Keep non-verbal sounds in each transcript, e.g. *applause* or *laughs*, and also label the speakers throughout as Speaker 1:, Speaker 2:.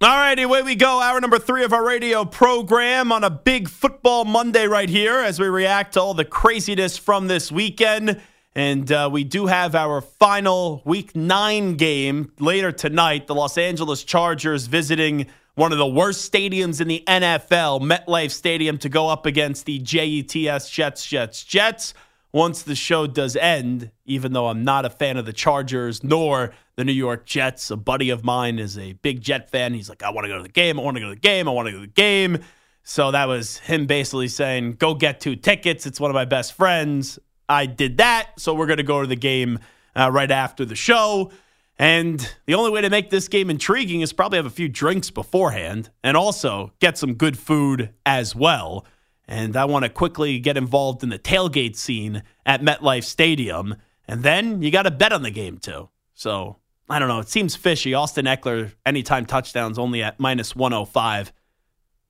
Speaker 1: All right, away we go. Hour number three of our radio program on a big football Monday right here as we react to all the craziness from this weekend. And uh, we do have our final week nine game later tonight. The Los Angeles Chargers visiting one of the worst stadiums in the NFL, MetLife Stadium, to go up against the JETS Jets, Jets, Jets once the show does end, even though I'm not a fan of the Chargers nor the New York Jets. A buddy of mine is a big Jet fan. He's like, I want to go to the game. I want to go to the game. I want to go to the game. So that was him basically saying, go get two tickets. It's one of my best friends. I did that. So we're going to go to the game uh, right after the show. And the only way to make this game intriguing is probably have a few drinks beforehand and also get some good food as well and I want to quickly get involved in the tailgate scene at MetLife Stadium. And then you got to bet on the game too. So I don't know. It seems fishy. Austin Ekeler, anytime touchdowns, only at minus 105.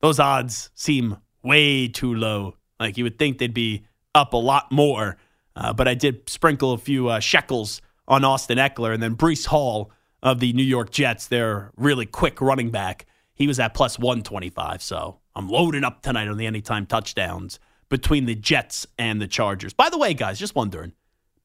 Speaker 1: Those odds seem way too low. Like you would think they'd be up a lot more. Uh, but I did sprinkle a few uh, shekels on Austin Ekeler. And then Breece Hall of the New York Jets, their really quick running back, he was at plus 125. So I'm loading up tonight on the anytime touchdowns between the Jets and the Chargers. By the way, guys, just wondering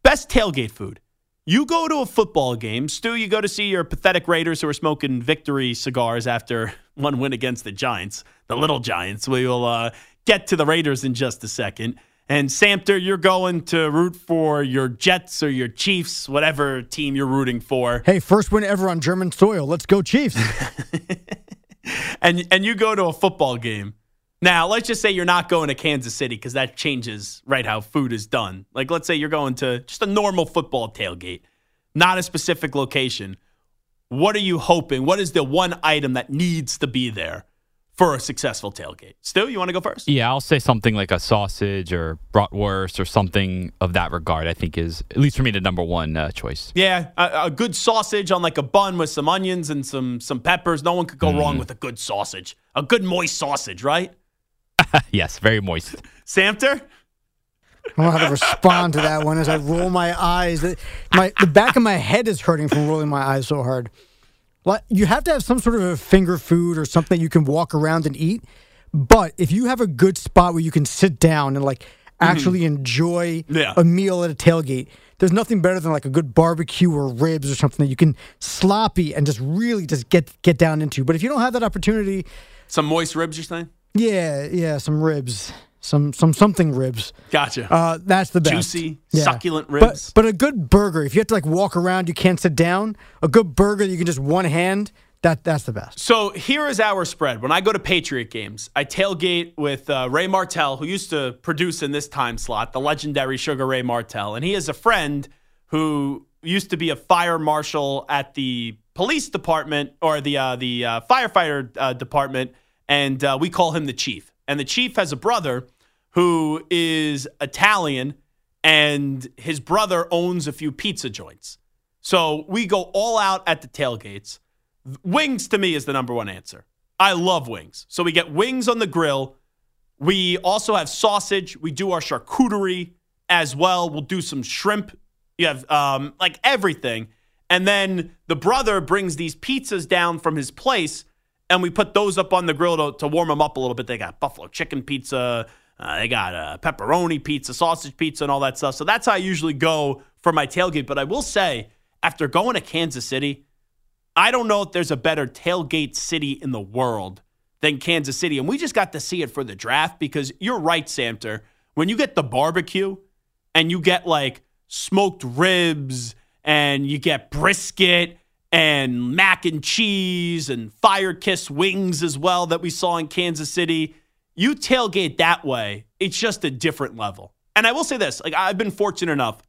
Speaker 1: best tailgate food. You go to a football game, Stu, you go to see your pathetic Raiders who are smoking victory cigars after *laughs* one win against the Giants, the little Giants. We will uh, get to the Raiders in just a second. And Samter, you're going to root for your Jets or your Chiefs, whatever team you're rooting for.
Speaker 2: Hey, first win ever on German soil. Let's go, Chiefs. *laughs*
Speaker 1: and and you go to a football game. Now, let's just say you're not going to Kansas City because that changes right how food is done. Like, let's say you're going to just a normal football tailgate, not a specific location. What are you hoping? What is the one item that needs to be there for a successful tailgate. Stu, you want to go first?
Speaker 3: Yeah, I'll say something like a sausage or bratwurst or something of that regard. I think is at least for me the number one uh, choice.
Speaker 1: Yeah, a, a, good sausage on like a bun with some onions and some some peppers. No one could go mm. wrong with a good sausage. A good moist sausage, right? *laughs*
Speaker 3: yes, very moist.
Speaker 1: Samter.
Speaker 2: I don't know how to respond to that one as I roll my eyes. My the back of my head is hurting from rolling my eyes so hard you have to have some sort of a finger food or something you can walk around and eat. But if you have a good spot where you can sit down and like mm-hmm. actually mm-hmm. enjoy yeah. a meal at a tailgate, there's nothing better than like a good barbecue or ribs or something that you can sloppy and just really just get get down into. But if you don't have that opportunity,
Speaker 1: some moist ribs, you're saying?
Speaker 2: Yeah, yeah, some ribs some some something ribs.
Speaker 1: Gotcha.
Speaker 2: Uh, that's the best.
Speaker 1: Juicy, yeah. succulent ribs.
Speaker 2: But, but a good burger, if you have to like walk around, you can't sit down. A good burger, you can just one hand. That that's the best.
Speaker 1: So here is our spread. When I go to Patriot games, I tailgate with uh, Ray Martell, who used to produce in this time slot, the legendary Sugar Ray Martell, and he is a friend who used to be a fire marshal at the police department or the uh, the uh, firefighter uh, department, and uh, we call him the chief. And the chief has a brother who is Italian, and his brother owns a few pizza joints. So we go all out at the tailgates. Wings to me is the number one answer. I love wings. So we get wings on the grill. We also have sausage. We do our charcuterie as well. We'll do some shrimp. You have um, like everything. And then the brother brings these pizzas down from his place and we put those up on the grill to, to warm them up a little bit. They got buffalo chicken pizza, uh, they got uh, pepperoni pizza, sausage pizza, and all that stuff. So that's how I usually go for my tailgate. But I will say, after going to Kansas City, I don't know if there's a better tailgate city in the world than Kansas City. And we just got to see it for the draft because you're right, Samter. When you get the barbecue and you get like smoked ribs and you get brisket and mac and cheese and fire kiss wings as well that we saw in Kansas City, you tailgate that way, it's just a different level. And I will say this, like I've been fortunate enough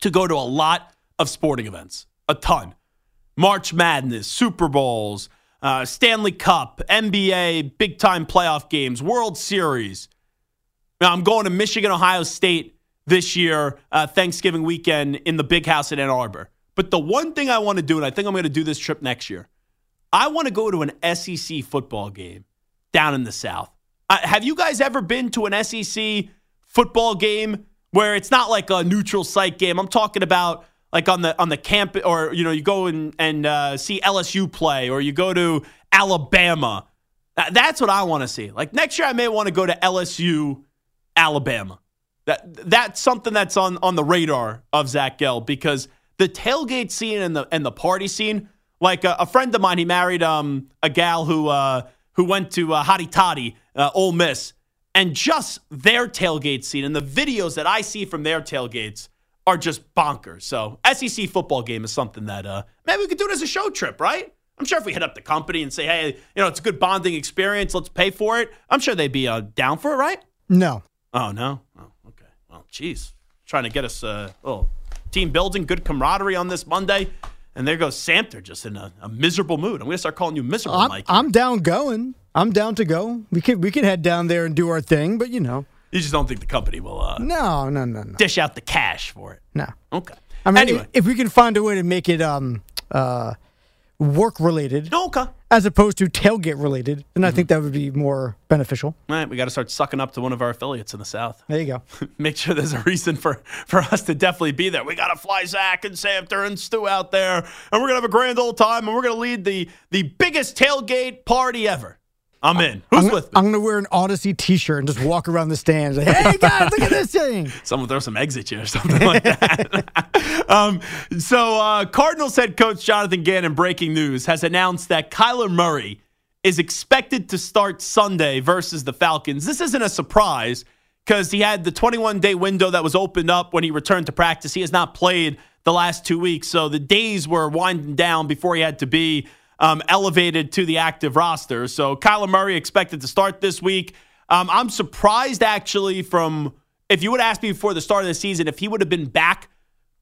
Speaker 1: to go to a lot of sporting events, a ton. March Madness, Super Bowls, uh, Stanley Cup, NBA, big time playoff games, World Series. Now, I'm going to Michigan, Ohio State this year, uh, Thanksgiving weekend in the big house in Ann Arbor. But the one thing I want to do, and I think I'm going to do this trip next year, I want to go to an SEC football game down in the South. Uh, have you guys ever been to an SEC football game where it's not like a neutral site game? I'm talking about like on the on the camp, or you know, you go and and uh, see LSU play, or you go to Alabama. That's what I want to see. Like next year, I may want to go to LSU, Alabama. That that's something that's on on the radar of Zach Gelb because the tailgate scene and the and the party scene. Like a, a friend of mine, he married um a gal who uh who went to uh, Hottie Toddy, uh, Ole Miss, and just their tailgate scene and the videos that I see from their tailgates are just bonkers. So SEC football game is something that uh, maybe we could do it as a show trip, right? I'm sure if we hit up the company and say, hey, you know, it's a good bonding experience, let's pay for it. I'm sure they'd be uh, down for it, right?
Speaker 2: No.
Speaker 1: Oh no. Oh, okay. Well, geez, trying to get us a little team building, good camaraderie on this Monday. And there goes Samter, just in a, a miserable mood. I'm going to start calling you miserable,
Speaker 2: I'm,
Speaker 1: Mike.
Speaker 2: I'm down going. I'm down to go. We could we could head down there and do our thing, but you know,
Speaker 1: you just don't think the company will uh,
Speaker 2: no, no, no, no,
Speaker 1: dish out the cash for it.
Speaker 2: no.
Speaker 1: Okay.
Speaker 2: I mean,
Speaker 1: anyway.
Speaker 2: if, if we can find a way to make it um uh work related
Speaker 1: okay.
Speaker 2: as opposed to tailgate related, then I
Speaker 1: Mm-hmm.
Speaker 2: think that would be more beneficial.
Speaker 1: All right, we got to start sucking up to one of our affiliates in the South.
Speaker 2: There you go. *laughs*
Speaker 1: Make sure there's a reason for, for us to definitely be there. We got to fly Zach and Samter and Stu out there, and we're going to have a grand old time, and we're going to lead the, the biggest tailgate party ever. I'm in. Who's
Speaker 2: I'm,
Speaker 1: with me?
Speaker 2: I'm gonna wear an Odyssey T-shirt and just walk around the stands. Like, hey guys, look at this thing. *laughs*
Speaker 1: Someone throw some eggs at you or something like that. *laughs* um, so, uh, Cardinals head coach Jonathan Gannon, breaking news, has announced that Kyler Murray is expected to start Sunday versus the Falcons. This isn't a surprise because he had the 21 day window that was opened up when he returned to practice. He has not played the last two weeks, so the days were winding down before he had to be um, elevated to the active roster. So Kyler Murray expected to start this week. Um, I'm surprised actually from if you would ask me before the start of the season if he would have been back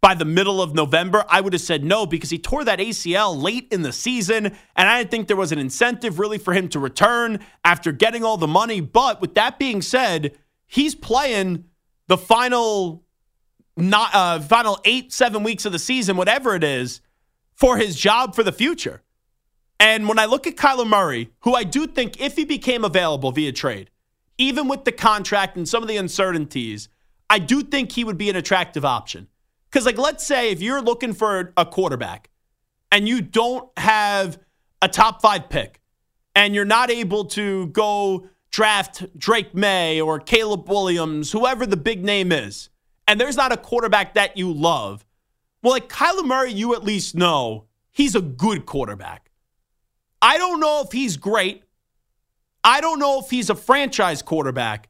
Speaker 1: by the middle of November, I would have said no because he tore that ACL late in the season, and I didn't think there was an incentive really for him to return after getting all the money. But with that being said, he's playing the final not uh, final eight seven weeks of the season, whatever it is, for his job for the future. And when I look at Kyler Murray, who I do think if he became available via trade, even with the contract and some of the uncertainties, I do think he would be an attractive option. Because, like, let's say if you're looking for a quarterback and you don't have a top five pick and you're not able to go draft Drake Maye or Caleb Williams, whoever the big name is, and there's not a quarterback that you love, well, like Kyler Murray, you at least know he's a good quarterback. I don't know if he's great. I don't know if he's a franchise quarterback,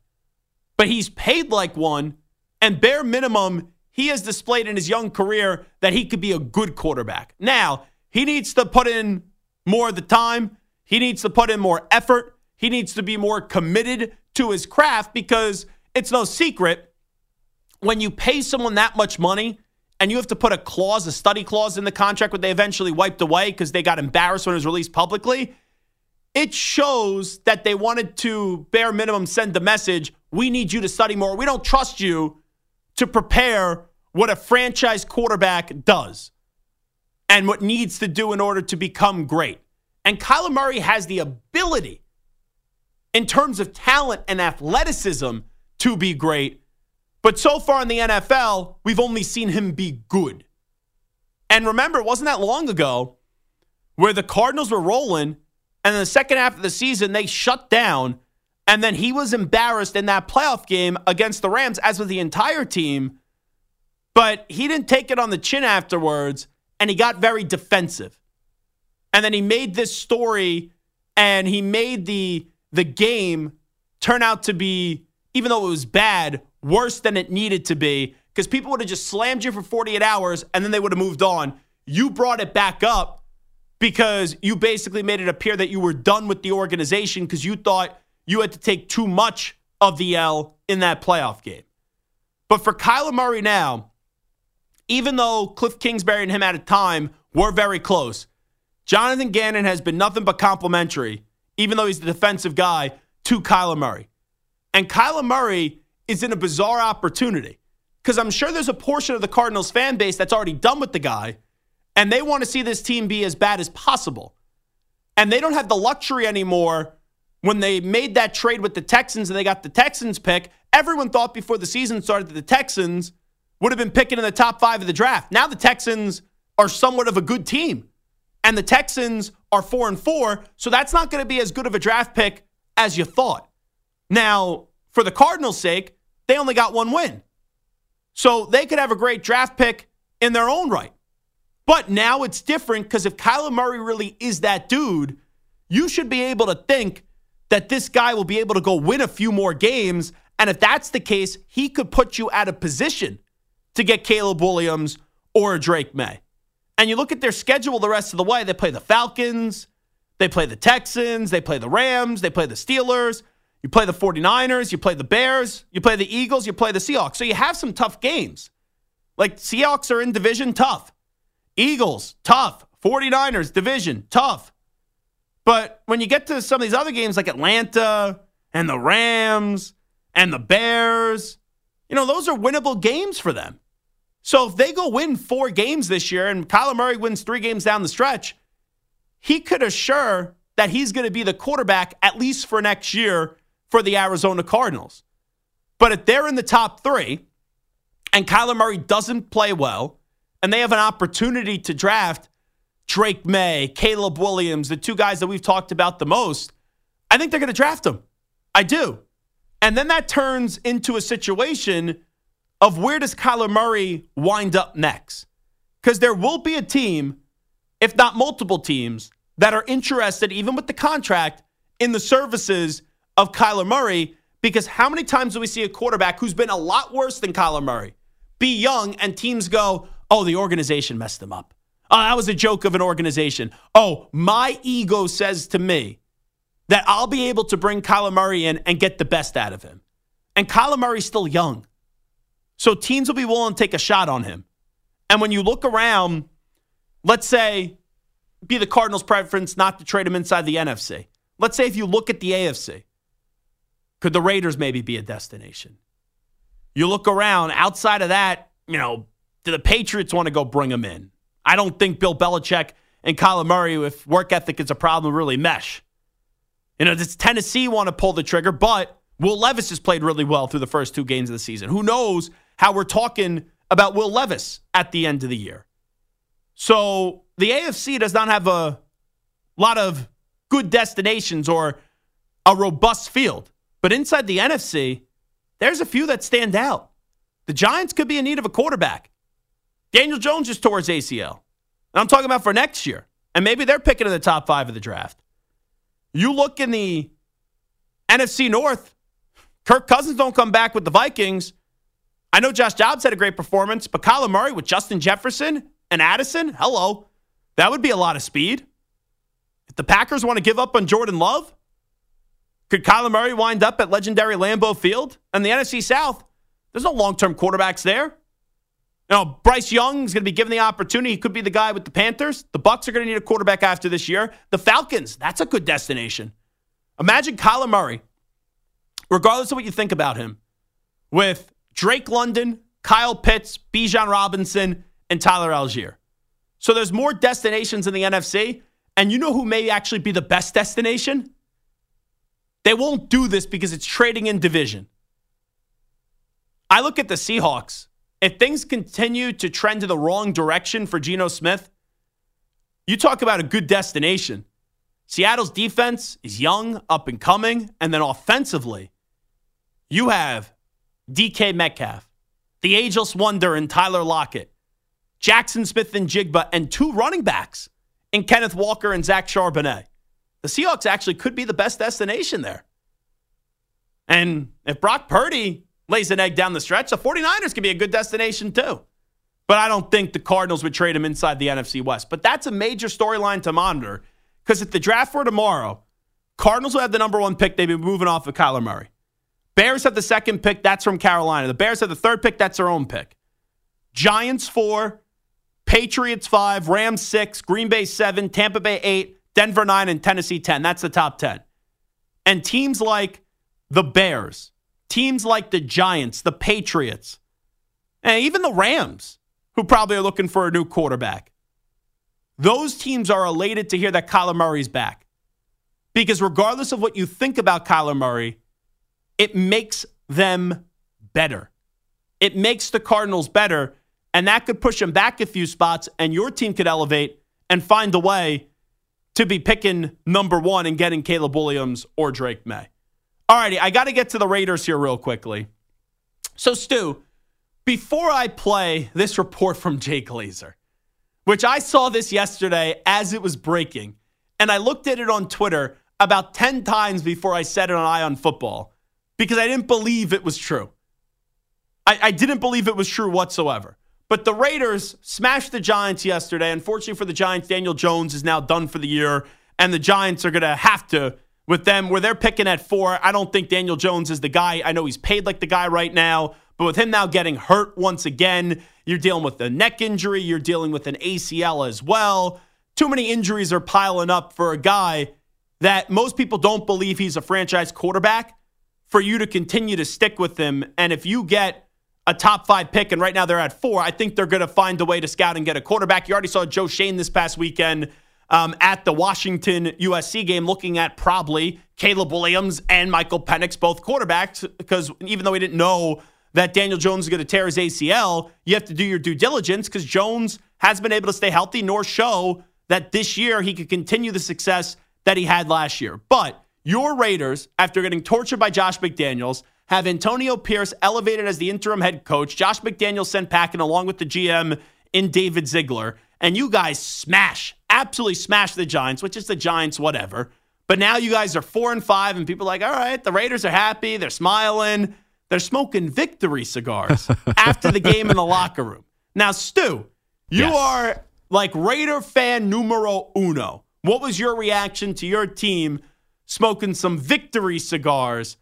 Speaker 1: but he's paid like one. And bare minimum, he has displayed in his young career that he could be a good quarterback. Now, he needs to put in more of the time, he needs to put in more effort, he needs to be more committed to his craft because it's no secret when you pay someone that much money and you have to put a clause, a study clause in the contract, what they eventually wiped away because they got embarrassed when it was released publicly, it shows that they wanted to bare minimum send the message we need you to study more. We don't trust you to prepare what a franchise quarterback does and what needs to do in order to become great. And Kyler Murray has the ability, in terms of talent and athleticism, to be great. But so far in the NFL, we've only seen him be good. And remember, it wasn't that long ago where the Cardinals were rolling, and in the second half of the season, they shut down. And then he was embarrassed in that playoff game against the Rams, as with the entire team. But he didn't take it on the chin afterwards. and he got very defensive. And then he made this story and he made the the game turn out to be even though it was bad, worse than it needed to be because people would have just slammed you for 48 hours and then they would have moved on. You brought it back up because you basically made it appear that you were done with the organization because you thought you had to take too much of the L in that playoff game. But for Kyler Murray now, even though Cliff Kingsbury and him at a time were very close, Jonathan Gannon has been nothing but complimentary, even though he's the defensive guy, to Kyler Murray. And Kyler Murray is in a bizarre opportunity because I'm sure there's a portion of the Cardinals fan base that's already done with the guy and they want to see this team be as bad as possible. And they don't have the luxury anymore when they made that trade with the Texans and they got the Texans pick. Everyone thought before the season started that the Texans would have been picking in the top five of the draft. Now the Texans are somewhat of a good team. And the Texans are four and four. So that's not going to be as good of a draft pick as you thought. Now, for the Cardinals' sake, they only got one win. So they could have a great draft pick in their own right. But now it's different because if Kyler Murray really is that dude, you should be able to think that this guy will be able to go win a few more games. And if that's the case, he could put you out of position to get Caleb Williams or Drake Maye. And you look at their schedule the rest of the way, they play the Falcons, they play the Texans, they play the Rams, they play the Steelers, you play the 49ers, you play the Bears, you play the Eagles, you play the Seahawks. So you have some tough games. Like Seahawks are in division tough. Eagles, tough. 49ers, division, tough. But when you get to some of these other games like Atlanta and the Rams and the Bears, you know, those are winnable games for them. So if they go win four games this year and Kyler Murray wins three games down the stretch, he could assure that he's going to be the quarterback at least for next year for the Arizona Cardinals. But if they're in the top three and Kyler Murray doesn't play well, and they have an opportunity to draft Drake Maye, Caleb Williams, the two guys that we've talked about the most, I think they're going to draft them. I do. And then that turns into a situation of where does Kyler Murray wind up next? Because there will be a team, if not multiple teams, that are interested, even with the contract, in the services of Kyler Murray. Because how many times do we see a quarterback who's been a lot worse than Kyler Murray be young and teams go, oh, the organization messed him up. Oh, that was a joke of an organization. Oh, my ego says to me that I'll be able to bring Kyler Murray in and get the best out of him. And Kyler Murray's still young. So teams will be willing to take a shot on him. And when you look around, let's say, be the Cardinals' preference not to trade him inside the NFC. Let's say if you look at the AFC, could the Raiders maybe be a destination? You look around, outside of that, you know, do the Patriots want to go bring him in? I don't think Bill Belichick and Kyler Murray, if work ethic is a problem, really mesh. You know, does Tennessee want to pull the trigger? But Will Levis has played really well through the first two games of the season. Who knows how we're talking about Will Levis at the end of the year? So the AFC does not have a lot of good destinations or a robust field. But inside the NFC, there's a few that stand out. The Giants could be in need of a quarterback. Daniel Jones just tore his ACL. And I'm talking about for next year. And maybe they're picking in the top five of the draft. You look in the NFC North, Kirk Cousins don't come back with the Vikings. I know Josh Dobbs had a great performance, but Kyler Murray with Justin Jefferson and Addison, hello. That would be a lot of speed. If the Packers want to give up on Jordan Love, could Kyler Murray wind up at legendary Lambeau Field? And the NFC South, there's no long term quarterbacks there. Now, Bryce Young is going to be given the opportunity. He could be the guy with the Panthers. The Bucs are going to need a quarterback after this year. The Falcons, that's a good destination. Imagine Kyler Murray, regardless of what you think about him, with Drake London, Kyle Pitts, Bijan Robinson, and Tyler Allgeier. So there's more destinations in the NFC. And you know who may actually be the best destination? They won't do this because it's trading in division. I look at the Seahawks. If things continue to trend in the wrong direction for Geno Smith, you talk about a good destination. Seattle's defense is young, up and coming, and then offensively, you have DK Metcalf, the ageless wonder, and Tyler Lockett, Jaxon Smith-Njigba, and two running backs in Kenneth Walker and Zach Charbonnet. The Seahawks actually could be the best destination there. And if Brock Purdy lays an egg down the stretch, the 49ers could be a good destination too. But I don't think the Cardinals would trade him inside the NFC West. But that's a major storyline to monitor because if the draft were tomorrow, Cardinals will have the number one pick. They'd be moving off of Kyler Murray. Bears have the second pick. That's from Carolina. The Bears have the third pick. That's their own pick. Giants four, Patriots five, Rams six, Green Bay seven, Tampa Bay eight, Denver nine, and Tennessee 10. That's the top 10. And teams like the Bears, teams like the Giants, the Patriots, and even the Rams who probably are looking for a new quarterback. Those teams are elated to hear that Kyler Murray's back. Because regardless of what you think about Kyler Murray, it makes them better. It makes the Cardinals better, and that could push them back a few spots, and your team could elevate and find a way to be picking number one and getting Caleb Williams or Drake Maye. All righty, I got to get to the Raiders here real quickly. So, Stu, before I play this report from Jay Glazer, which I saw this yesterday as it was breaking, and I looked at it on Twitter about 10 times before I it on Eye on Football because I didn't believe it was true. I, I didn't believe it was true whatsoever. But the Raiders smashed the Giants yesterday. Unfortunately for the Giants, Daniel Jones is now done for the year, and the Giants are going to have to with them where they're picking at four. I don't think Daniel Jones is the guy. I know he's paid like the guy right now, but with him now getting hurt once again, you're dealing with a neck injury, you're dealing with an ACL as well. Too many injuries are piling up for a guy that most people don't believe he's a franchise quarterback for you to continue to stick with him. And if you get a top five pick, and right now they're at four, I think they're going to find a way to scout and get a quarterback. You already saw Joe Schoen this past weekend um, at the Washington USC game, looking at probably Caleb Williams and Michael Penix, both quarterbacks, because even though we didn't know that Daniel Jones is going to tear his ACL, you have to do your due diligence because Jones has been able to stay healthy nor show that this year he could continue the success that he had last year. But your Raiders, after getting tortured by Josh McDaniels, have Antonio Pierce elevated as the interim head coach. Josh McDaniels sent packing along with the GM in David Ziegler and you guys smash, absolutely smash the Giants, which is the Giants, whatever. But now you guys are four and five, and people are like, all right, the Raiders are happy, they're smiling, they're smoking victory cigars *laughs* after the game in the locker room. Now, Stu, you yes. are like Raider fan numero uno. What was your reaction to your team smoking some victory cigars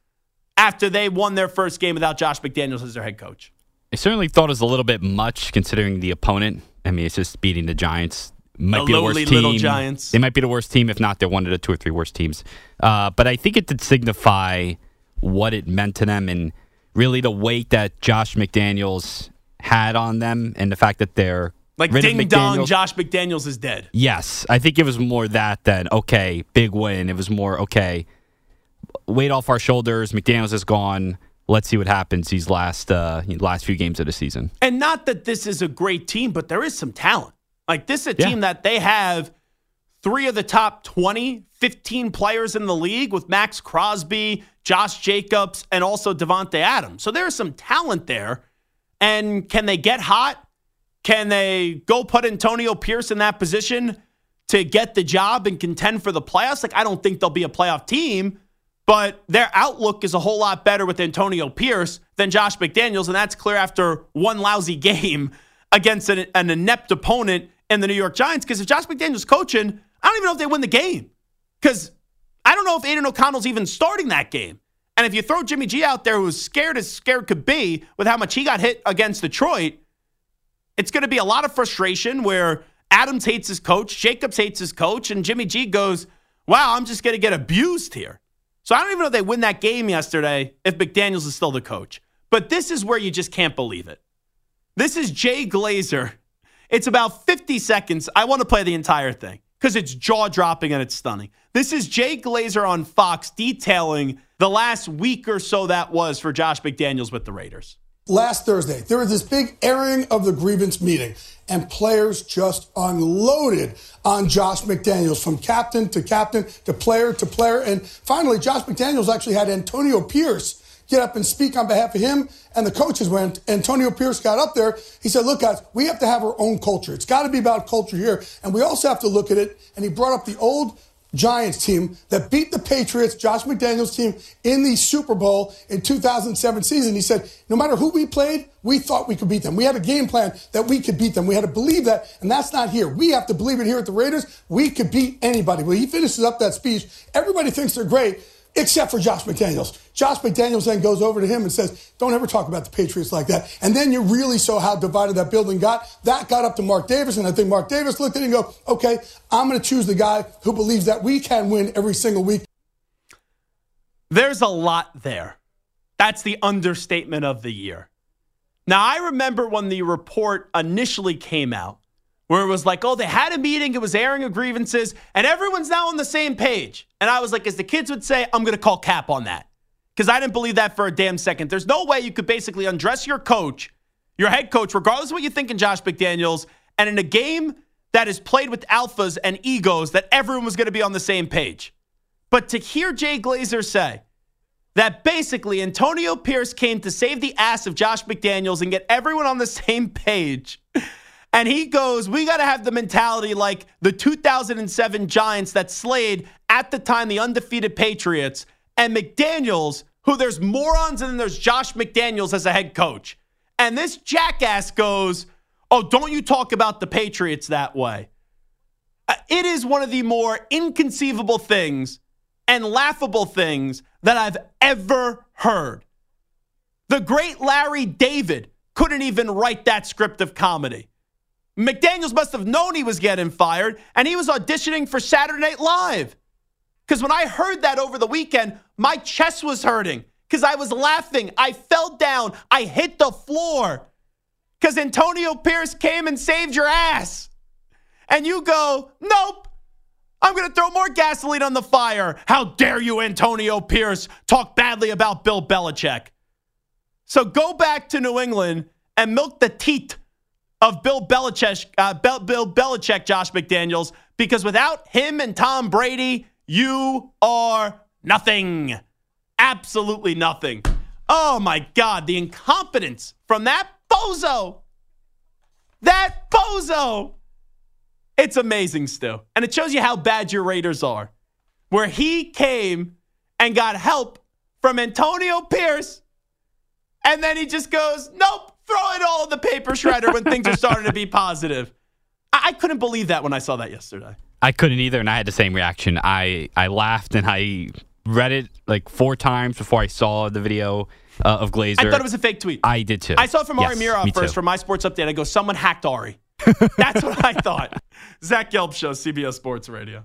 Speaker 1: after they won their first game without Josh McDaniels as their head coach?
Speaker 3: I certainly thought it was a little bit much considering the opponent. I mean, it's just beating the Giants. Might
Speaker 1: the
Speaker 3: be the worst team.
Speaker 1: Little Giants.
Speaker 3: They might be the worst team, if not, they're one of the two or three worst teams. Uh, but I think it did signify what it meant to them and really the weight that Josh McDaniels had on them and the fact that they're
Speaker 1: like ding dong, Josh McDaniels is dead.
Speaker 3: Yes, I think it was more that than okay, big win. It was more okay, weight off our shoulders. McDaniels is gone let's see what happens these last uh, last few games of the season.
Speaker 1: And not that this is a great team, but there is some talent. Like this is a team yeah. that they have three of the top 20, 15 players in the league with Maxx Crosby, Josh Jacobs, and also Davante Adams. So there's some talent there. And can they get hot? Can they go put Antonio Pierce in that position to get the job and contend for the playoffs? Like, I don't think they'll be a playoff team, but their outlook is a whole lot better with Antonio Pierce than Josh McDaniels, and that's clear after one lousy *laughs* game against an, an inept opponent in the New York Giants. Because if Josh McDaniels coaching, I don't even know if they win the game. Because I don't know if Aidan O'Connell's even starting that game. And if you throw Jimmy G out there, who's scared as scared could be with how much he got hit against Detroit, it's going to be a lot of frustration where Adams hates his coach, Jacobs hates his coach, and Jimmy G goes, Wow, I'm just going to get abused here. So I don't even know if they win that game yesterday if McDaniels is still the coach. But this is where you just can't believe it. This is Jay Glazer. It's about 50 seconds. I want to play the entire thing because it's jaw dropping and it's stunning. This is Jay Glazer on Fox detailing the last week or so that was for Josh McDaniels with the Raiders
Speaker 4: last Thursday, there was this big airing of the grievance meeting, and players just unloaded on Josh McDaniels from captain to captain to player to player. And finally, Josh McDaniels actually had Antonio Pierce get up and speak on behalf of him and the coaches. When Antonio Pierce got up there, he said, look, guys, we have to have our own culture. It's got to be about culture here. And we also have to look at it. And he brought up the old Giants team that beat the Patriots, Josh McDaniels team, in the Super Bowl in 2007 season. He said, no matter who we played, we thought we could beat them. We had a game plan that we could beat them. We had to believe that, and that's not here. We have to believe it here at the Raiders. We could beat anybody. Well, he finishes up that speech. Everybody thinks they're great except for Josh McDaniels. Josh McDaniels then goes over to him and says, Don't ever talk about the Patriots like that. And then you really saw how divided that building got. That got up to Mark Davis, and I think Mark Davis looked at it and go, Okay, I'm going to choose the guy who believes that we can win every single week.
Speaker 1: There's a lot there. That's the understatement of the year. Now, I remember when the report initially came out where it was like, oh, they had a meeting, it was airing of grievances, and everyone's now on the same page. And I was like, as the kids would say, I'm going to call cap on that. Because I didn't believe that for a damn second. There's no way you could basically undress your coach, your head coach, regardless of what you think in Josh McDaniels, and in a game that is played with alphas and egos, that everyone was going to be on the same page. But to hear Jay Glazer say that basically Antonio Pierce came to save the ass of Josh McDaniels and get everyone on the *laughs* same page and he goes, We got to have the mentality like the 2007 Giants that slayed at the time the undefeated Patriots and McDaniels, who there's morons and then there's Josh McDaniels as a head coach. And this jackass goes, Oh, don't you talk about the Patriots that way. Uh, it is one of the more inconceivable things and laughable things that I've ever heard. The great Larry David couldn't even write that script of comedy. McDaniels must have known he was getting fired, and he was auditioning for Saturday Night Live. Because when I heard that over the weekend, my chest was hurting because I was laughing. I fell down. I hit the floor because Antonio Pierce came and saved your ass. And you go, nope. I'm going to throw more gasoline on the fire. How dare you, Antonio Pierce, talk badly about Bill Belichick? So go back to New England and milk the teat of Bill Belichick, uh, Bill, Belichick, Josh McDaniels, because without him and Tom Brady, you are nothing. Absolutely nothing. Oh my God, the incompetence from that bozo. That bozo. It's amazing, Stu. And it shows you how bad your Raiders are. Where he came and got help from Antonio Pierce, and then he just goes, Nope, throw it all in the paper shredder when things are starting to be positive. I-, I couldn't believe that when I saw that yesterday.
Speaker 3: I couldn't either, and I had the same reaction. I, I laughed and I read it like four times before I saw the video uh, of Glazer.
Speaker 1: I thought it was a fake tweet.
Speaker 3: I did too.
Speaker 1: I saw it from
Speaker 3: yes,
Speaker 1: Ari Meirov first
Speaker 3: too.
Speaker 1: from My Sports Update. I go, someone hacked Ari. *laughs* That's what I thought. Zach Gelb Show, CBS Sports Radio.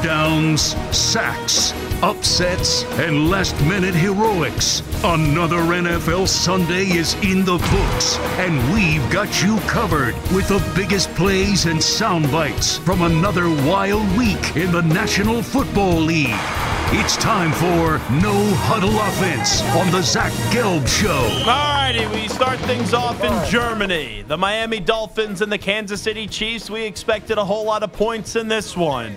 Speaker 5: Touchdowns, sacks, upsets, and last minute heroics. Another NFL Sunday is in the books, and we've got you covered with the biggest plays and sound bites from another wild week in the National Football League. It's time for No Huddle Offense on the Zach Gelb Show.
Speaker 1: All righty, we start things off in Germany. The Miami Dolphins and the Kansas City Chiefs. We expected a whole lot of points in this one.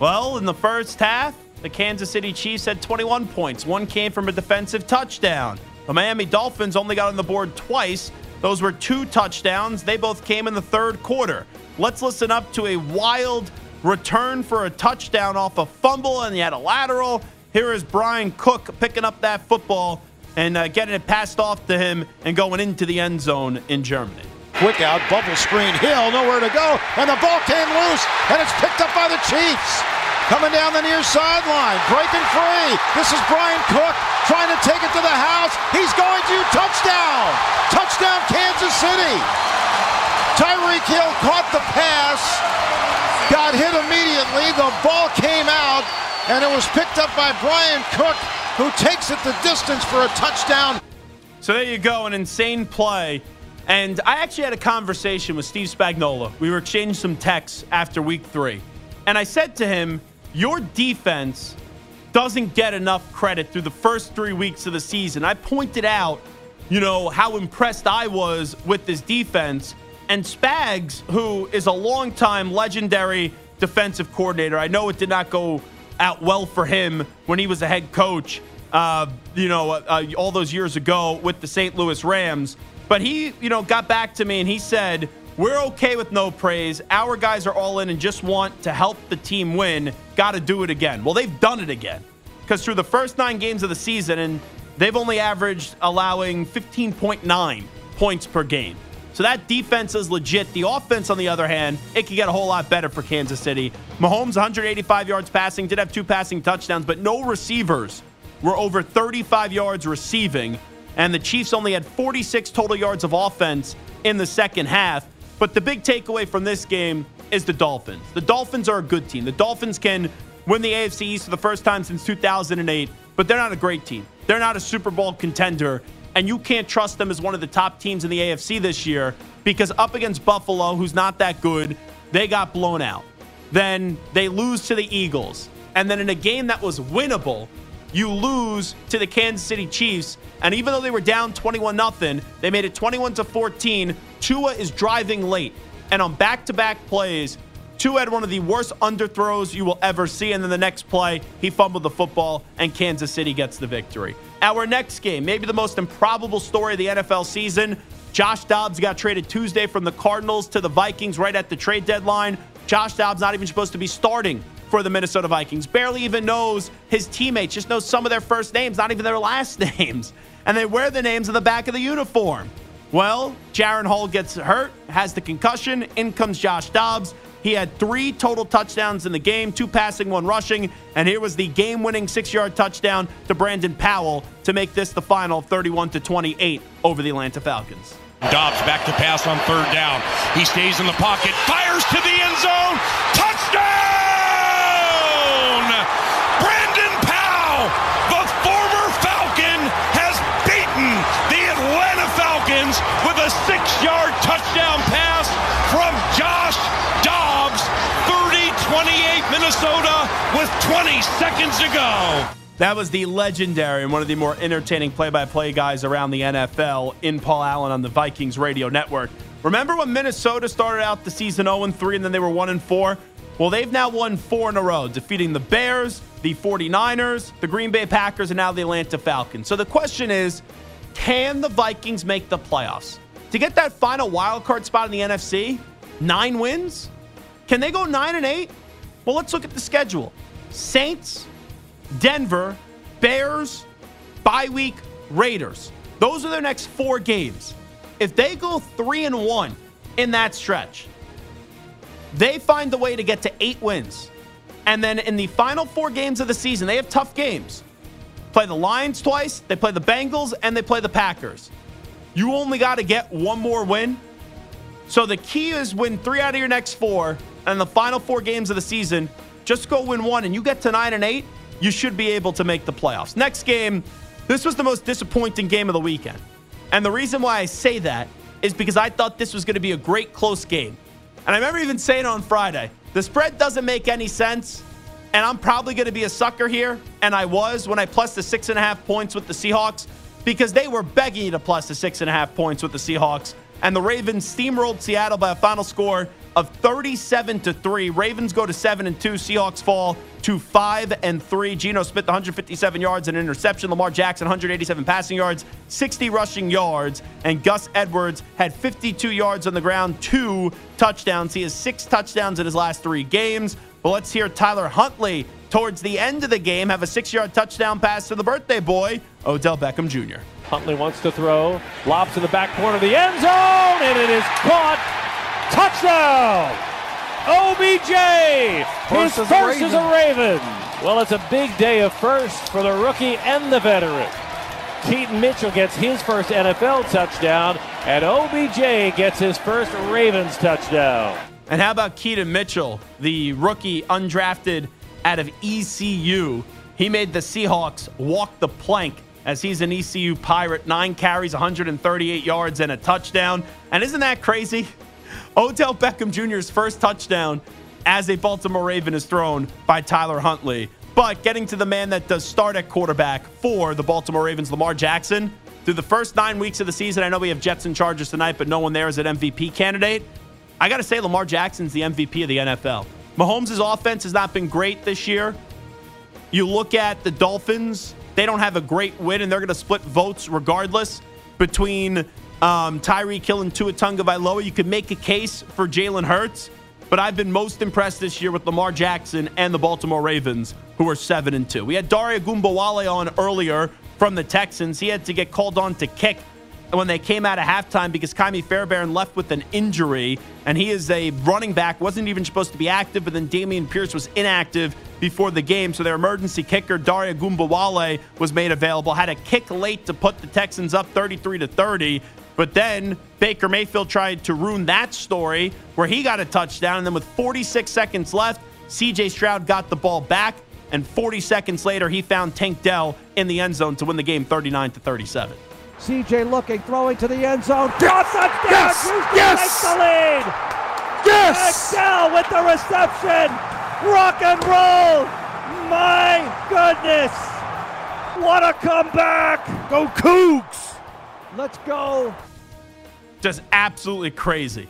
Speaker 1: Well, in the first half, the Kansas City Chiefs had 21 points. One came from a defensive touchdown. The Miami Dolphins only got on the board twice, Those were two touchdowns. They both came in the third quarter. Let's listen up to a wild return for a touchdown off a fumble, and he had a lateral. Here is Bryan Cook picking up that football and uh, getting it passed off to him and going into the end zone in Germany.
Speaker 6: Quick out, bubble screen, Hill, nowhere to go, and the ball came loose, and it's picked up by the Chiefs. Coming down the near sideline, breaking free. This is Bryan Cook trying to take it to the house. He's going to touchdown. Touchdown, Kansas City. Tyreek Hill caught the pass, got hit immediately. The ball came out, and it was picked up by Bryan Cook, who takes it the distance for a touchdown.
Speaker 1: So there you go, an insane play. And I actually had a conversation with Steve Spagnuolo. We were exchanging some texts after week three. And I said to him, Your defense doesn't get enough credit through the first three weeks of the season. I pointed out, you know, how impressed I was with this defense. And Spags, who is a longtime legendary defensive coordinator, I know it did not go out well for him when he was a head coach, uh, you know, uh, uh, all those years ago with the St. Louis Rams. But he, you know, got back to me and he said, We're okay with no praise. Our guys are all in and just want to help the team win. Got to do it again. Well, they've done it again because through the first nine games of the season, and they've only averaged allowing 15.9 points per game. So that defense is legit. The offense, on the other hand, it could get a whole lot better for Kansas City. Mahomes, 185 yards passing, did have two passing touchdowns, but no receivers were over 35 yards receiving. And the Chiefs only had 46 total yards of offense in the second half. But the big takeaway from this game is the Dolphins. The Dolphins are a good team. The Dolphins can win the AFC East for the first time since 2008, but they're not a great team. They're not a Super Bowl contender and you can't trust them as one of the top teams in the AFC this year because up against Buffalo, who's not that good, they got blown out. Then they lose to the Eagles. And then in a game that was winnable, you lose to the Kansas City Chiefs. And even though they were down 21 0, they made it 21 to 14. Tua is driving late. And on back to back plays, Tua had one of the worst underthrows you will ever see. And then the next play, he fumbled the football, and Kansas City gets the victory. Our next game, maybe the most improbable story of the NFL season. Josh Dobbs got traded Tuesday from the Cardinals to the Vikings right at the trade deadline. Josh Dobbs not even supposed to be starting for the Minnesota Vikings. Barely even knows his teammates, just knows some of their first names, not even their last *laughs* names. And they wear the names on the back of the uniform. Well, Jaren Hall gets hurt, has the concussion. In comes Josh Dobbs. He had three total touchdowns in the game, two passing, one rushing. And here was the game winning six yard touchdown to Brandon Powell to make this the final 31 to 28 over the Atlanta Falcons.
Speaker 7: Dobbs back to pass on third down. He stays in the pocket, fires to the end zone. Touchdown! Brandon Powell, the former Falcon, has beaten the Atlanta With a six yard touchdown pass from Josh Dobbs. 30 28 Minnesota with 20 seconds to go.
Speaker 1: That was the legendary and one of the more entertaining play by play guys around the NFL in Paul Allen on the Vikings radio network. Remember when Minnesota started out the season 0 3 and then they were 1 4? Well, they've now won four in a row, defeating the Bears, the 49ers, the Green Bay Packers, and now the Atlanta Falcons. So the question is can the Vikings make the playoffs? To get that final wild card spot in the NFC, nine wins? Can they go 9 and 8? Well, let's look at the schedule Saints, Denver, Bears, bye week, Raiders. Those are their next four games. If they go three and one in that stretch, they find the way to get to eight wins. And then in the final four games of the season, they have tough games. Play the Lions twice, they play the Bengals, and they play the Packers. You only got to get one more win. So the key is win three out of your next four, and the final four games of the season, just go win one, and you get to nine and eight you should be able to make the playoffs. Next game, this was the most disappointing game of the weekend. And the reason why I say that is because I thought this was going to be a great close game. And I remember even saying on Friday, the spread doesn't make any sense. And I'm probably going to be a sucker here. And I was when I plus the six and a half points with the Seahawks because they were begging you to plus the six and a half points with the Seahawks. And the Ravens steamrolled Seattle by a final score of 37 to 3. Ravens go to 7 and 2. Seahawks fall to 5 and 3. Geno Smith 157 yards and interception. Lamar Jackson 187 passing yards, 60 rushing yards, and Gus Edwards had 52 yards on the ground, two touchdowns. He has six touchdowns in his last 3 games. But let's hear Tyler Huntley towards the end of the game have a 6-yard touchdown pass to the birthday boy, Odell Beckham Jr.
Speaker 8: Huntley wants to throw, lobs to the back corner of the end zone, and it is caught. Touchdown! OBJ!
Speaker 6: First
Speaker 8: His
Speaker 6: as a
Speaker 8: first as a
Speaker 6: Raven.
Speaker 8: Raven. Well, it's a big day of first for the rookie and the veteran. Keaton Mitchell gets his first NFL touchdown, and OBJ gets his first Ravens touchdown.
Speaker 1: And how about Keaton Mitchell, the rookie undrafted out of ECU? He made the Seahawks walk the plank as he's an ECU Pirate. Nine carries, 138 yards, and a touchdown. And isn't that crazy? Odell Beckham Jr.'s first touchdown as a Baltimore Raven is thrown by Tyler Huntley. But getting to the man that does start at quarterback for the Baltimore Ravens, Lamar Jackson, through the first nine weeks of the season, I know we have Jets and Chargers tonight, but no one there is an MVP candidate. I got to say, Lamar Jackson's the MVP of the NFL. Mahomes' offense has not been great this year. You look at the Dolphins, they don't have a great win, and they're going to split votes regardless between um, Tyreek Hill and Tua Tagovailoa. You could make a case for Jalen Hurts, but I've been most impressed this year with Lamar Jackson and the Baltimore Ravens, who are seven and two. We had Dare Ogunbowale on earlier from the Texans. He had to get called on to kick when they came out of halftime because Kaimi Fairbairn left with an injury, and he is a running back, wasn't even supposed to be active, but then Dameon Pierce was inactive before the game. So their emergency kicker, Dare Ogunbowale, was made available, had a kick late to put the Texans up 33 to 30. But then Baker Mayfield tried to ruin that story where he got a touchdown. And then with 46 seconds left, CJ Stroud got the ball back. And 40 seconds later, he found Tank Dell in the end zone to win the game 39 to 37.
Speaker 8: CJ looking, throwing to the end zone. Yes! Touchdown!
Speaker 6: Yes!
Speaker 8: Houston
Speaker 6: Yes!
Speaker 8: takes the lead.
Speaker 6: Yes!
Speaker 8: Excel with the reception. Rock and roll. My goodness. What a comeback.
Speaker 6: Go Cougs!
Speaker 8: Let's go.
Speaker 1: just absolutely crazy.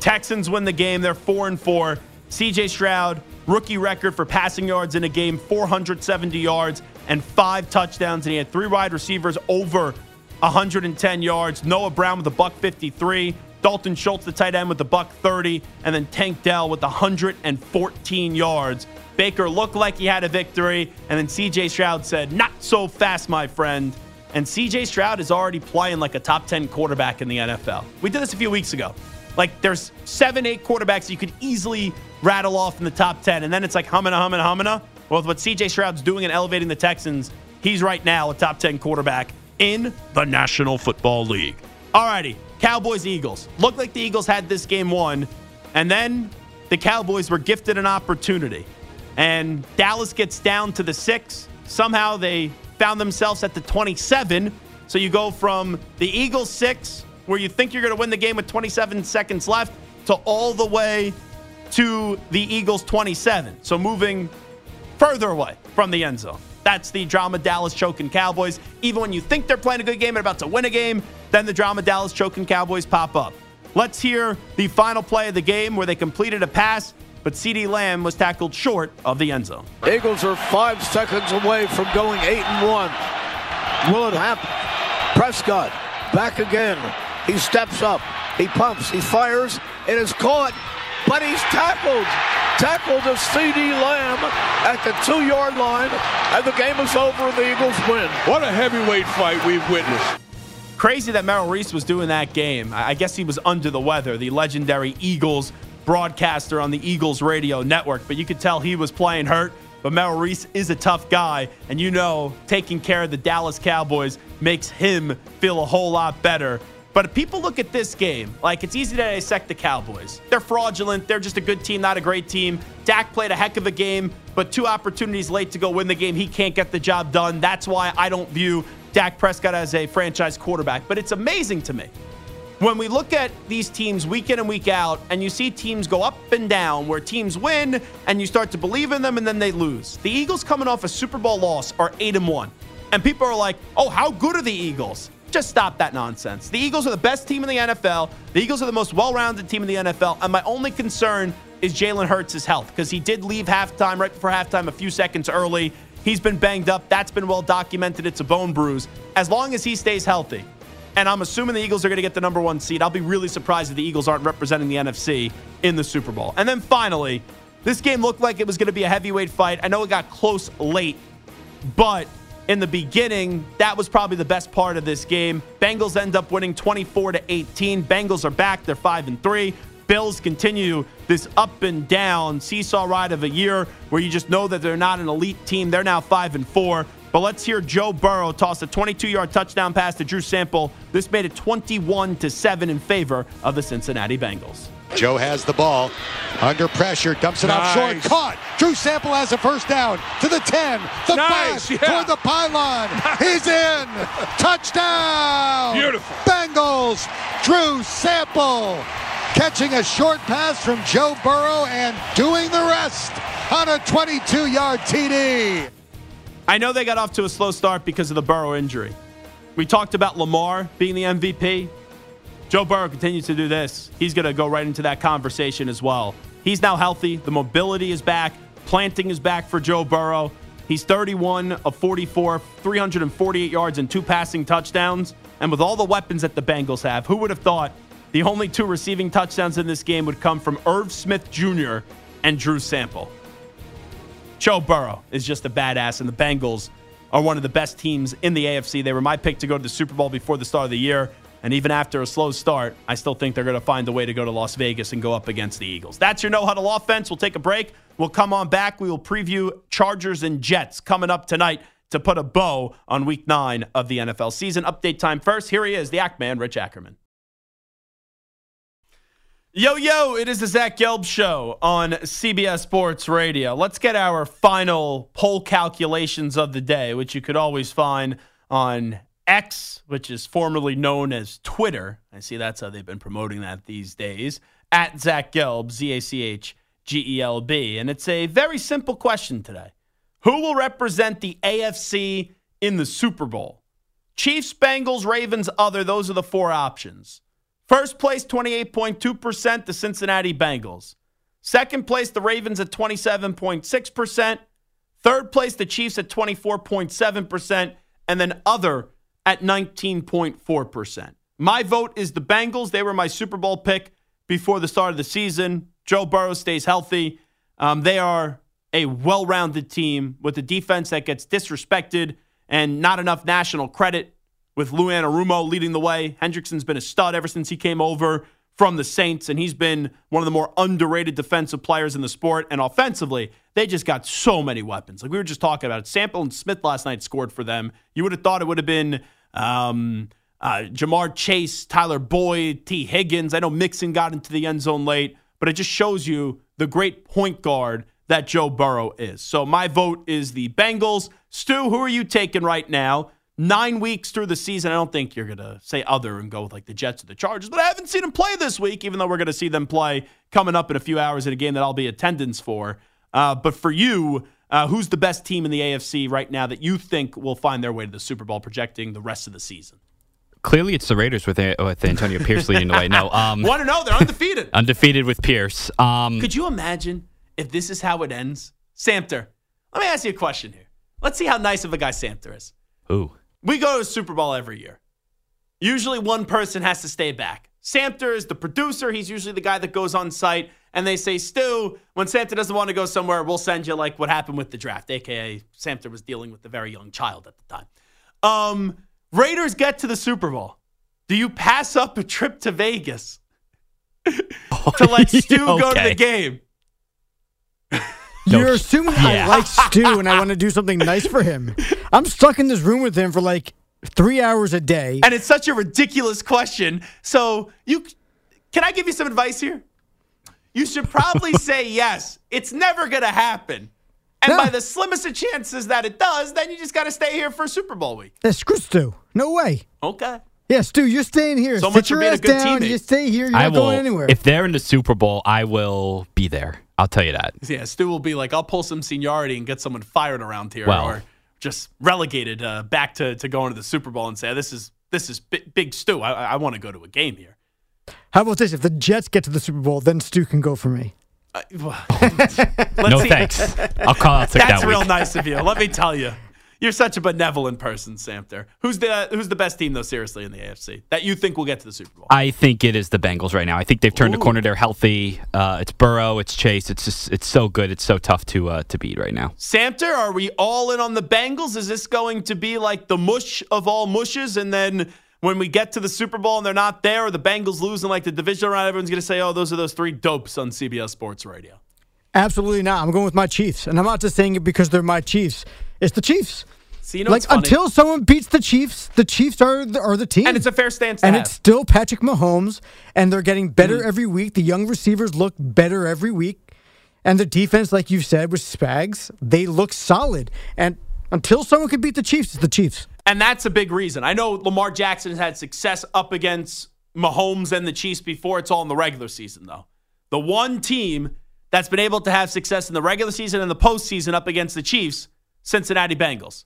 Speaker 1: Texans win the game. They're four and four. CJ Stroud, rookie record for passing yards in a game, 470 yards and five touchdowns. And he had three wide receivers over 110 yards. Noah Brown with a buck 53. Dalton Schultz, the tight end, with the buck 30, and then Tank Dell with 114 yards. Baker looked like he had a victory, and then CJ Stroud said, Not so fast, my friend. And CJ Stroud is already playing like a top 10 quarterback in the NFL. We did this a few weeks ago. Like there's seven, eight quarterbacks you could easily rattle off in the top 10, and then it's like humana, humana, humana. Well, with what CJ Stroud's doing and elevating the Texans, he's right now a top 10 quarterback in the National Football League. Alrighty, Cowboys Eagles. Looked like the Eagles had this game won, and then the Cowboys were gifted an opportunity. And Dallas gets down to the six. Somehow they found themselves at the 27. So you go from the Eagles six, where you think you're going to win the game with 27 seconds left, to all the way to the Eagles 27. So moving further away from the end zone. That's the drama Dallas choking Cowboys. Even when you think they're playing a good game and about to win a game, then the drama Dallas choking Cowboys pop up. Let's hear the final play of the game where they completed a pass, but CeeDee Lamb was tackled short of the end zone.
Speaker 6: Eagles are five seconds away from going eight and one. Will it happen? Prescott back again. He steps up. He pumps. He fires. It is caught, but he's tackled. Tackled to CeeDee Lamb at the two-yard line, and the game is over. And the Eagles win.
Speaker 7: What a heavyweight fight we've witnessed.
Speaker 1: Crazy that Merrill Reese was doing that game. I I guess he was under the weather, the legendary Eagles broadcaster on the Eagles radio network, but you could tell he was playing hurt. But Merrill Reese is a tough guy, and you know, taking care of the Dallas Cowboys makes him feel a whole lot better. But if people look at this game, like it's easy to dissect the Cowboys. They're fraudulent. They're just a good team, not a great team. Dak played a heck of a game, but two opportunities late to go win the game. He can't get the job done. That's why I don't view Dak Prescott as a franchise quarterback. But it's amazing to me when we look at these teams week in and week out, and you see teams go up and down, where teams win and you start to believe in them and then they lose. The Eagles coming off a Super Bowl loss are eight and one, and people are like, "Oh, how good are the Eagles?" Just stop that nonsense. The Eagles are the best team in the NFL. The Eagles are the most well rounded team in the NFL. And my only concern is Jalen Hurts' health because he did leave halftime, right before halftime, a few seconds early. He's been banged up. That's been well documented. It's a bone bruise. As long as he stays healthy, and I'm assuming the Eagles are going to get the number one seed, I'll be really surprised if the Eagles aren't representing the NFC in the Super Bowl. And then finally, this game looked like it was going to be a heavyweight fight. I know it got close late, but in the beginning, that was probably the best part of this game. Bengals end up winning 24 to 18. Bengals are back. They're 5 and 3. Bills continue this up and down seesaw ride of a year where you just know that they're not an elite team. They're now 5 and 4. But let's hear Joe Burrow toss a 22-yard touchdown pass to Drew Sample. This made it 21 to 7 in favor of the Cincinnati Bengals.
Speaker 6: Joe has the ball under pressure, dumps it off short, caught. Drew Sample has a first down to the 10, the
Speaker 7: Nice,
Speaker 6: 5,
Speaker 7: yeah.
Speaker 6: toward the pylon. He's in. Touchdown.
Speaker 7: Beautiful.
Speaker 6: Bengals. Drew Sample catching a short pass from Joe Burrow and doing the rest on a 22-yard TD.
Speaker 1: I know they got off to a slow start because of the Burrow injury. We talked about Lamar being the MVP. Joe Burrow continues to do this. He's going to go right into that conversation as well. He's now healthy. The mobility is back. Planting is back for Joe Burrow. He's 31 of 44, 348 yards and two passing touchdowns. And with all the weapons that the Bengals have, who would have thought the only two receiving touchdowns in this game would come from Irv Smith Jr. and Drew Sample? Joe Burrow is just a badass, and the Bengals are one of the best teams in the AFC. They were my pick to go to the Super Bowl before the start of the year. And even after a slow start, I still think they're going to find a way to go to Las Vegas and go up against the Eagles. That's your no huddle offense. We'll take a break. We'll come on back. We will preview Chargers and Jets coming up tonight to put a bow on week nine of the NFL season. Update time first. Here he is, the Act Man, Rich Ackerman. Yo, yo, it is the Zach Gelb Show on CBS Sports Radio. Let's get our final poll calculations of the day, which you could always find on X, which is formerly known as Twitter. I see that's how they've been promoting that these days. At Zach Gelb, Z A C H G E L B. And it's a very simple question today Who will represent the AFC in the Super Bowl? Chiefs, Bengals, Ravens, other. Those are the four options. First place, 28.2%, the Cincinnati Bengals. Second place, the Ravens at 27.6%. Third place, the Chiefs at 24.7%. And then other at 19.4%. My vote is the Bengals. They were my Super Bowl pick before the start of the season. Joe Burrow stays healthy. Um, they are a well rounded team with a defense that gets disrespected and not enough national credit with Lou Anarumo leading the way. Hendrickson's been a stud ever since he came over from the Saints, and he's been one of the more underrated defensive players in the sport. And offensively, they just got so many weapons. Like we were just talking about, Sample and Smith last night scored for them. You would have thought it would have been um, uh, Ja'Marr Chase, Tyler Boyd, Tee Higgins. I know Mixon got into the end zone late, but it just shows you the great point guard that Joe Burrow is. So my vote is the Bengals. Stu, who are you taking right now? Nine weeks through the season, I don't think you're going to say other and go with like the Jets or the Chargers, but I haven't seen them play this week, even though we're going to see them play coming up in a few hours in a game that I'll be attendance for. Uh, but for you, uh, who's the best team in the AFC right now that you think will find their way to the Super Bowl, projecting the rest of the season?
Speaker 3: Clearly, it's the Raiders with with Antonio Pierce leading the way. No, *laughs* um,
Speaker 1: Want to know? They're undefeated. *laughs*
Speaker 3: undefeated with Pierce. Um,
Speaker 1: Could you imagine if this is how it ends? Samter, let me ask you a question here. Let's see how nice of a guy Samter is.
Speaker 3: ooh,
Speaker 1: We go to a Super Bowl every year. Usually one person has to stay back. Samter is the producer. He's usually the guy that goes on site. And they say, Stu, when Samter doesn't want to go somewhere, we'll send you like what happened with the draft, aka Samter was dealing with a very young child at the time. Um, Raiders get to the Super Bowl. Do you pass up a trip to Vegas *laughs* to let Stu go to the game?
Speaker 2: You're assuming
Speaker 3: Yeah.
Speaker 2: I like Stu and I want to do something nice for him. I'm stuck in this room with him for like three hours a day.
Speaker 1: And it's such a ridiculous question. So you can I give you some advice here? You should probably *laughs* say yes. It's never gonna happen. And by the slimmest of chances that it does, then you just gotta stay here for Super Bowl week.
Speaker 2: Yeah, screw Stu. No way.
Speaker 1: Okay.
Speaker 2: Yeah, Stu, you're staying here.
Speaker 1: So
Speaker 2: Sit
Speaker 1: much for
Speaker 2: your
Speaker 1: being a
Speaker 2: ass
Speaker 1: good
Speaker 2: down.
Speaker 1: teammate.
Speaker 2: You stay here. You're
Speaker 3: I
Speaker 2: not
Speaker 3: will.
Speaker 2: going anywhere.
Speaker 3: If they're in the Super Bowl, I will be there. I'll tell you that.
Speaker 1: Yeah, Stu will be like, I'll pull some seniority and get someone fired around here
Speaker 3: Well-
Speaker 1: or just relegated uh, back to, to going to the Super Bowl and say, this is this is big, big Stu. I, I want to go to a game here.
Speaker 2: How about this? If the Jets get to the Super Bowl, then Stu can go for me.
Speaker 1: Uh, *laughs*
Speaker 3: no
Speaker 1: see.
Speaker 3: thanks. I'll call out sick
Speaker 1: That's
Speaker 3: that
Speaker 1: real
Speaker 3: week.
Speaker 1: nice of you. Let me tell you. You're such a benevolent person, Samter. Who's the Who's the best team though? Seriously, in the AFC that you think will get to the Super Bowl?
Speaker 3: I think it is the Bengals right now. I think they've turned a corner. They're healthy. Uh, it's Burrow. It's Chase. It's just it's so good. It's so tough to uh, to beat right now.
Speaker 1: Samter, are we all in on the Bengals? Is this going to be like the mush of all mushes? And then when we get to the Super Bowl and they're not there, or the Bengals lose in like the divisional round, everyone's going to say, oh, those are those three dopes on CBS Sports Radio.
Speaker 2: Absolutely not. I'm going with my Chiefs, and I'm not just saying it because they're my Chiefs. It's the Chiefs.
Speaker 1: See, you know
Speaker 2: like until someone beats the Chiefs, the Chiefs are the, are the team,
Speaker 1: and it's a fair stance
Speaker 2: and
Speaker 1: have.
Speaker 2: it's still Patrick Mahomes, and they're getting better
Speaker 1: Mm.
Speaker 2: every week. The young receivers look better every week, and the defense, like you said, with Spags, they look solid. And until someone can beat the Chiefs, it's the Chiefs.
Speaker 1: And that's a big reason. I know Lamar Jackson has had success up against Mahomes and the Chiefs before. It's all in the regular season, though. The one team that's been able to have success in the regular season and the postseason up against the Chiefs, Cincinnati Bengals.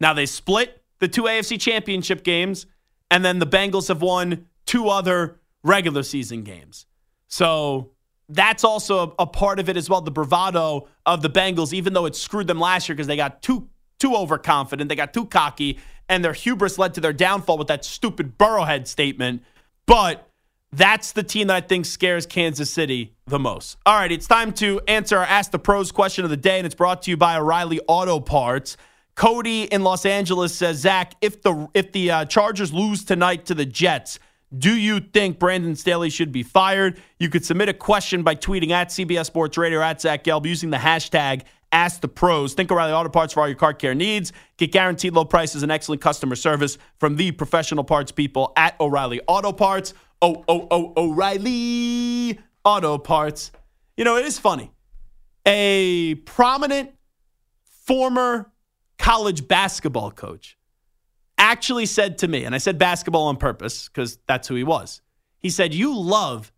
Speaker 1: Now they split the two AFC championship games, and then the Bengals have won two other regular season games. So that's also a, part of it as well. The bravado of the Bengals, even though it screwed them last year because they got too too overconfident, they got too cocky, and their hubris led to their downfall with that stupid Burrowhead statement. But that's the team that I think scares Kansas City the most. All right, it's time to answer our Ask the Pros question of the day, and it's brought to you by O'Reilly Auto Parts. Cody in Los Angeles says, Zach, if the if the uh, Chargers lose tonight to the Jets, do you think Brandon Staley should be fired? You could submit a question by tweeting at CBS Sports Radio at Zach Gelb using the hashtag Ask the Pros. Think O'Reilly Auto Parts for all your car care needs. Get guaranteed low prices and excellent customer service from the professional parts people at O'Reilly Auto Parts. Oh, oh, oh, O'Reilly Auto Parts. You know, it is funny. A prominent former college basketball coach actually said to me, and I said basketball on purpose because that's who he was. He said, You love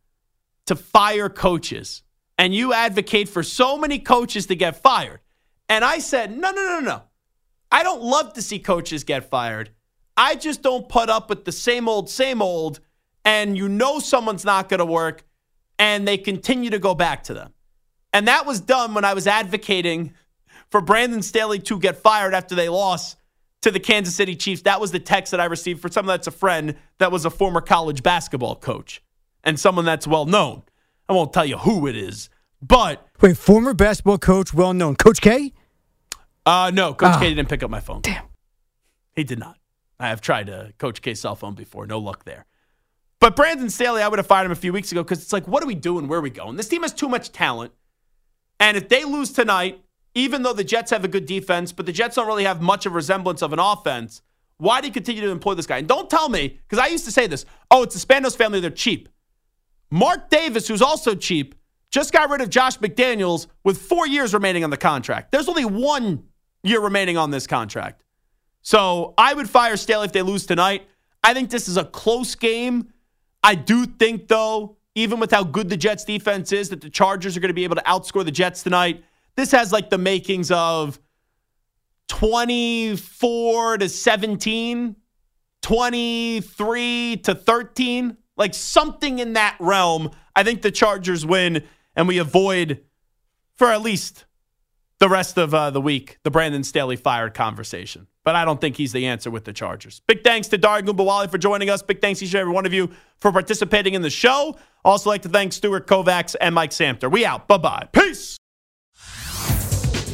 Speaker 1: to fire coaches and you advocate for so many coaches to get fired. And I said, No, no, no, no. I don't love to see coaches get fired. I just don't put up with the same old, same old, and you know someone's not going to work, and they continue to go back to them. And that was done when I was advocating for Brandon Staley to get fired after they lost to the Kansas City Chiefs. That was the text that I received for someone that's a friend that was a former college basketball coach and someone that's well known. I won't tell you who it is, but
Speaker 2: Wait, former basketball coach, well known, Coach K.
Speaker 1: uh, no, Coach
Speaker 2: Ah.
Speaker 1: K didn't pick up my phone. Damn. He did not. I have tried to Coach K's cell phone before. No luck there. But Brandon Staley, I would have fired him a few weeks ago because it's like, what are we doing? Where are we going? This team has too much talent. And if they lose tonight, even though the Jets have a good defense, but the Jets don't really have much of a resemblance of an offense, why do you continue to employ this guy? And don't tell me, because I used to say this oh, it's the Spanos family, they're cheap. Mark Davis, who's also cheap, just got rid of Josh McDaniels with four years remaining on the contract. There's only one year remaining on this contract. So I would fire Staley if they lose tonight. I think this is a close game. I do think, though, even with how good the Jets defense is, that the Chargers are going to be able to outscore the Jets tonight. This has like the makings of 24 to 17, 23 to 13, like something in that realm. I think the Chargers win and we avoid, for at least the rest of uh, the week, the Brandon Staley fired conversation. But I don't think he's the answer with the Chargers. Big thanks to Dare Ogunbowale for joining us. Big thanks to each and every one of you for participating in the show. Also like to thank Stuart Kovacs and Mike Samter. We out. Bye-bye. Peace.